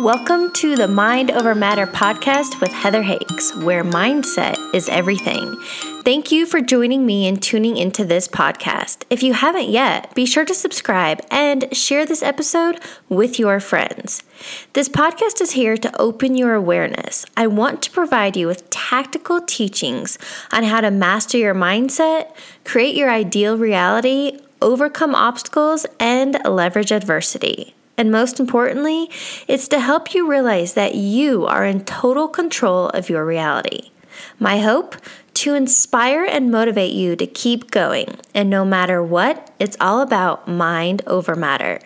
Welcome to the Mind Over Matter podcast with Heather Hakes, where mindset is everything. Thank you for joining me and tuning into this podcast. If you haven't yet, be sure to subscribe and share this episode with your friends. This podcast is here to open your awareness. I want to provide you with tactical teachings on how to master your mindset, create your ideal reality, overcome obstacles, and leverage adversity. And most importantly, it's to help you realize that you are in total control of your reality. My hope? To inspire and motivate you to keep going. And no matter what, it's all about mind over matter.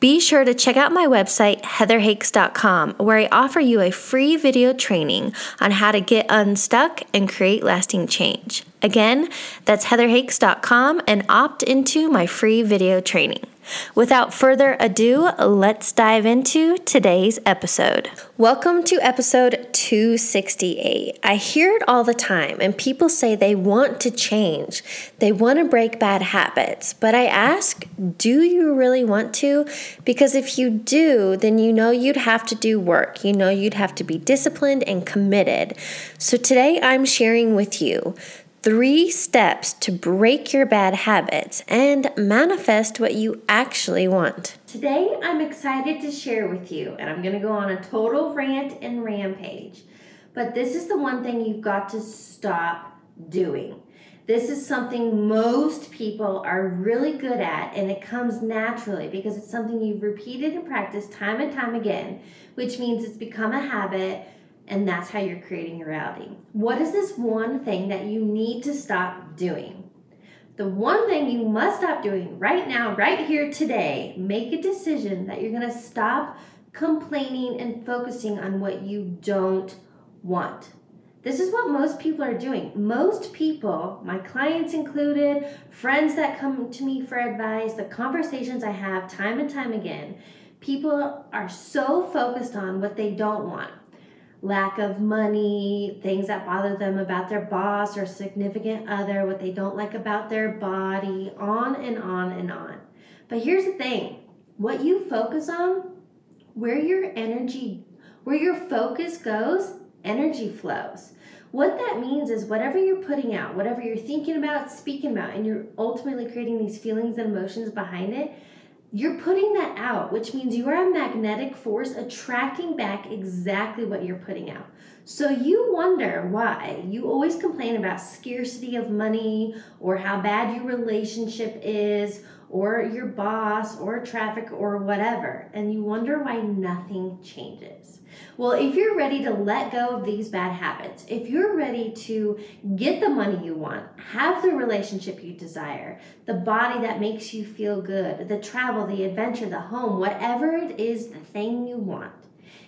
Be sure to check out my website, heatherhakes.com, where I offer you a free video training on how to get unstuck and create lasting change. Again, that's heatherhakes.com and opt into my free video training. Without further ado, let's dive into today's episode. Welcome to episode 268. I hear it all the time, and people say they want to change, they want to break bad habits. But I ask, do you really want to? Because if you do, then you know you'd have to do work. You know you'd have to be disciplined and committed. So today I'm sharing with you three steps to break your bad habits and manifest what you actually want. Today, I'm excited to share with you, and I'm going to go on a total rant and rampage. But this is the one thing you've got to stop doing. This is something most people are really good at, and it comes naturally because it's something you've repeated and practiced time and time again, which means it's become a habit and that's how you're creating your reality. What is this one thing that you need to stop doing? The one thing you must stop doing right now, right here today, make a decision that you're going to stop complaining and focusing on what you don't want. This is what most people are doing. Most people, my clients included, friends that come to me for advice, the conversations I have time and time again, people are so focused on what they don't want lack of money, things that bother them about their boss or significant other, what they don't like about their body, on and on and on. But here's the thing what you focus on, where your energy, where your focus goes, energy flows. What that means is whatever you're putting out, whatever you're thinking about, speaking about, and you're ultimately creating these feelings and emotions behind it, you're putting that out, which means you are a magnetic force attracting back exactly what you're putting out. So you wonder why you always complain about scarcity of money or how bad your relationship is or your boss or traffic or whatever, and you wonder why nothing changes. Well, if you're ready to let go of these bad habits, if you're ready to get the money you want, have the relationship you desire, the body that makes you feel good, the travel, the adventure, the home, whatever it is, the thing you want,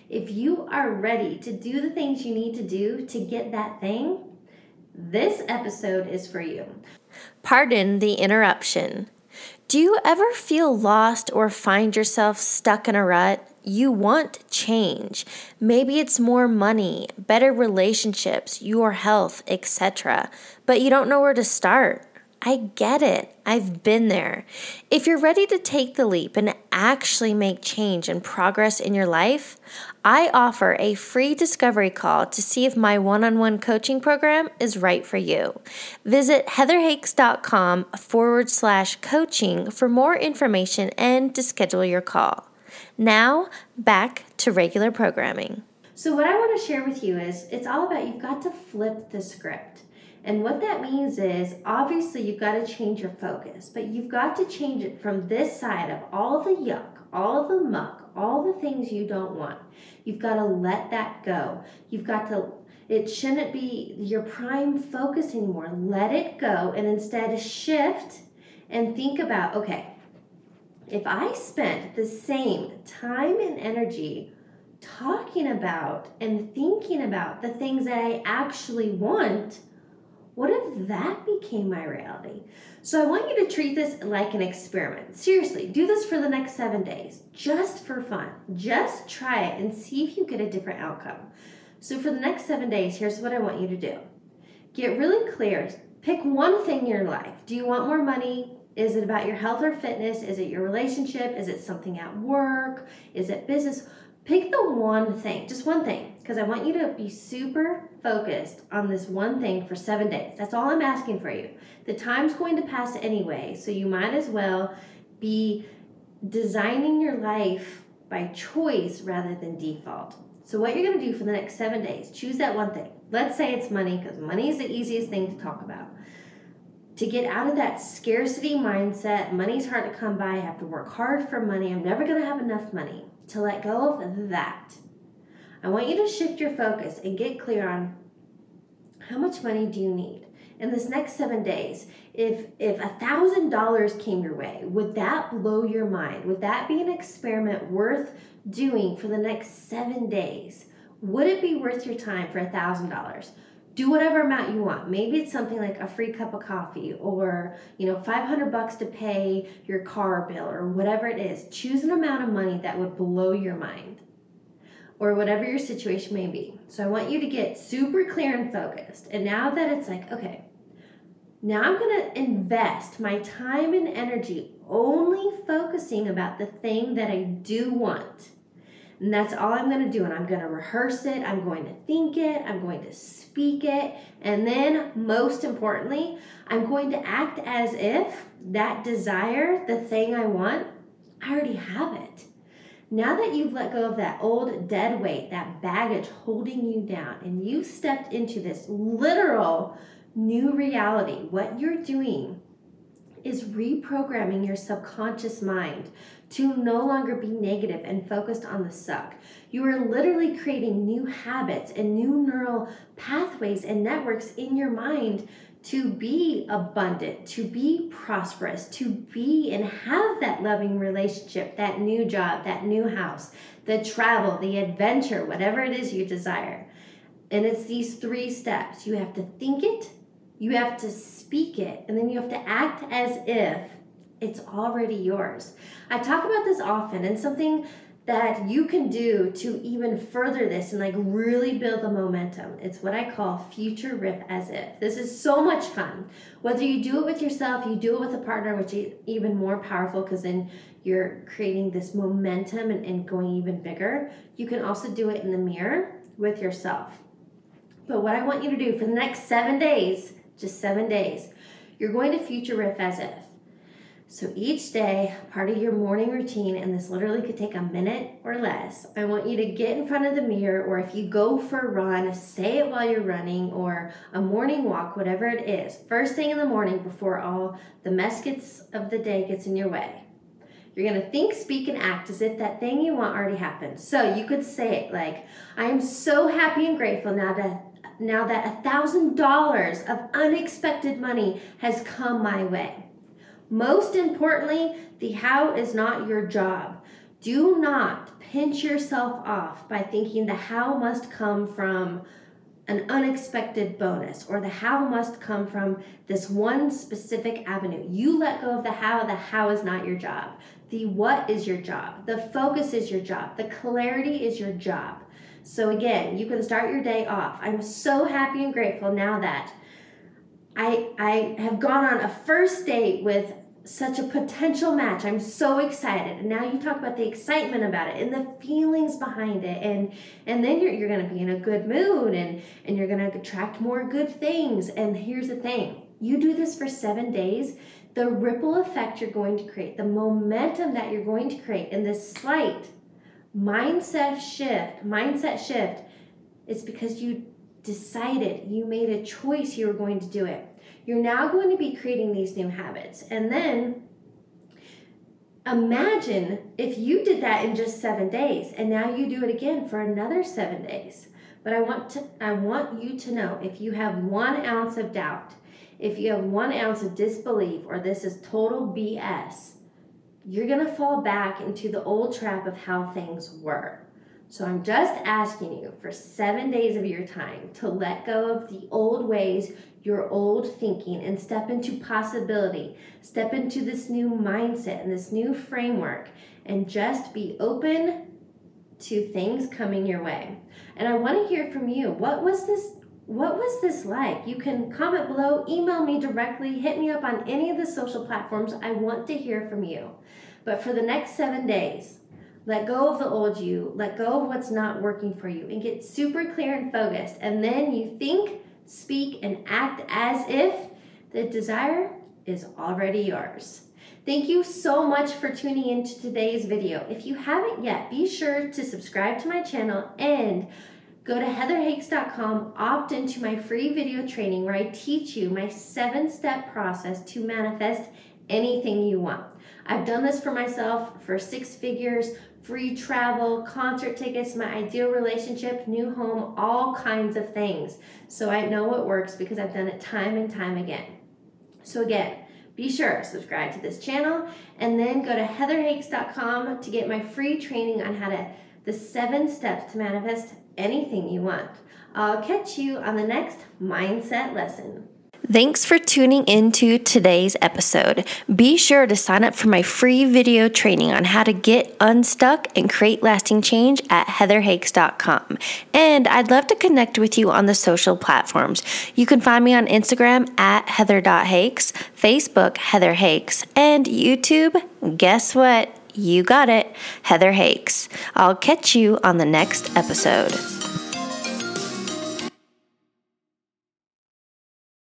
if you are ready to do the things you need to do to get that thing, this episode is for you. Pardon the interruption. Do you ever feel lost or find yourself stuck in a rut? You want change. Maybe it's more money, better relationships, your health, etc. But you don't know where to start. I get it. I've been there. If you're ready to take the leap and actually make change and progress in your life, I offer a free discovery call to see if my one on one coaching program is right for you. Visit heatherhakes.com forward slash coaching for more information and to schedule your call. Now, back to regular programming. So, what I want to share with you is it's all about you've got to flip the script. And what that means is obviously you've got to change your focus, but you've got to change it from this side of all the yuck, all the muck, all the things you don't want. You've got to let that go. You've got to, it shouldn't be your prime focus anymore. Let it go and instead shift and think about okay, if I spent the same time and energy talking about and thinking about the things that I actually want, what if that became my reality? So I want you to treat this like an experiment. Seriously, do this for the next seven days, just for fun. Just try it and see if you get a different outcome. So for the next seven days, here's what I want you to do get really clear. Pick one thing in your life. Do you want more money? Is it about your health or fitness? Is it your relationship? Is it something at work? Is it business? Pick the one thing, just one thing, because I want you to be super focused on this one thing for seven days. That's all I'm asking for you. The time's going to pass anyway, so you might as well be designing your life by choice rather than default. So, what you're going to do for the next seven days, choose that one thing. Let's say it's money, because money is the easiest thing to talk about. To get out of that scarcity mindset, money's hard to come by, I have to work hard for money, I'm never going to have enough money to let go of that. I want you to shift your focus and get clear on how much money do you need in this next seven days. If if a thousand dollars came your way, would that blow your mind? Would that be an experiment worth doing for the next seven days? Would it be worth your time for a thousand dollars? Do whatever amount you want. Maybe it's something like a free cup of coffee or, you know, 500 bucks to pay your car bill or whatever it is. Choose an amount of money that would blow your mind or whatever your situation may be. So I want you to get super clear and focused. And now that it's like, okay, now I'm going to invest my time and energy only focusing about the thing that I do want. And that's all I'm going to do. And I'm going to rehearse it. I'm going to think it. I'm going to speak it. And then, most importantly, I'm going to act as if that desire, the thing I want, I already have it. Now that you've let go of that old dead weight, that baggage holding you down, and you've stepped into this literal new reality, what you're doing is reprogramming your subconscious mind to no longer be negative and focused on the suck. You are literally creating new habits and new neural pathways and networks in your mind to be abundant, to be prosperous, to be and have that loving relationship, that new job, that new house, the travel, the adventure, whatever it is you desire. And it's these three steps. You have to think it, you have to speak it, and then you have to act as if it's already yours. I talk about this often, and something that you can do to even further this and like really build the momentum. It's what I call future riff as if. This is so much fun. Whether you do it with yourself, you do it with a partner, which is even more powerful because then you're creating this momentum and, and going even bigger. You can also do it in the mirror with yourself. But what I want you to do for the next seven days, just seven days, you're going to future riff as if. So each day, part of your morning routine, and this literally could take a minute or less, I want you to get in front of the mirror, or if you go for a run, say it while you're running, or a morning walk, whatever it is, first thing in the morning before all the mess gets of the day gets in your way. You're gonna think, speak, and act as if that thing you want already happened. So you could say it like, I am so happy and grateful now that now that a thousand dollars of unexpected money has come my way. Most importantly, the how is not your job. Do not pinch yourself off by thinking the how must come from an unexpected bonus or the how must come from this one specific avenue. You let go of the how, the how is not your job. The what is your job. The focus is your job. The clarity is your job. So, again, you can start your day off. I'm so happy and grateful now that I, I have gone on a first date with such a potential match. I'm so excited. And now you talk about the excitement about it and the feelings behind it. And and then you're you're gonna be in a good mood and, and you're gonna attract more good things. And here's the thing. You do this for seven days, the ripple effect you're going to create, the momentum that you're going to create and this slight mindset shift, mindset shift, is because you decided, you made a choice you were going to do it. You're now going to be creating these new habits. And then imagine if you did that in just 7 days and now you do it again for another 7 days. But I want to I want you to know if you have 1 ounce of doubt, if you have 1 ounce of disbelief or this is total BS, you're to fall back into the old trap of how things were. So I'm just asking you for seven days of your time to let go of the old ways, your old thinking, and step into possibility. Step into this new mindset and this new framework, and just be open to things coming your way. And I want to hear from you. What was this? What was this like? You can comment below, email me directly, hit me up on any of the social platforms. I want to hear from you. But for the next seven days, let go of the old you, let go of what's not working for you, and get super clear and focused. And then you think, speak, and act as if the desire is already yours. Thank you so much for tuning in to today's video. If you haven't yet, be sure to subscribe to my channel and go to heatherhakes.com, opt into my free video training where I teach you my seven step process to manifest anything you want. I've done this for myself for six figures, free travel, concert tickets, my ideal relationship, new home, all kinds of things. So I know it works because I've done it time and time again. So again, be sure subscribe to this channel and then go to heatherhakes.com to get my free training on how to the seven steps to manifest anything you want. I'll catch you on the next mindset lesson. Thanks for tuning into today's episode. Be sure to sign up for my free video training on how to get unstuck and create lasting change at heatherhakes.com. And I'd love to connect with you on the social platforms. You can find me on Instagram at heather.hakes, Facebook Heather Hakes, and YouTube. Guess what? You got it, Heather Hakes. I'll catch you on the next episode.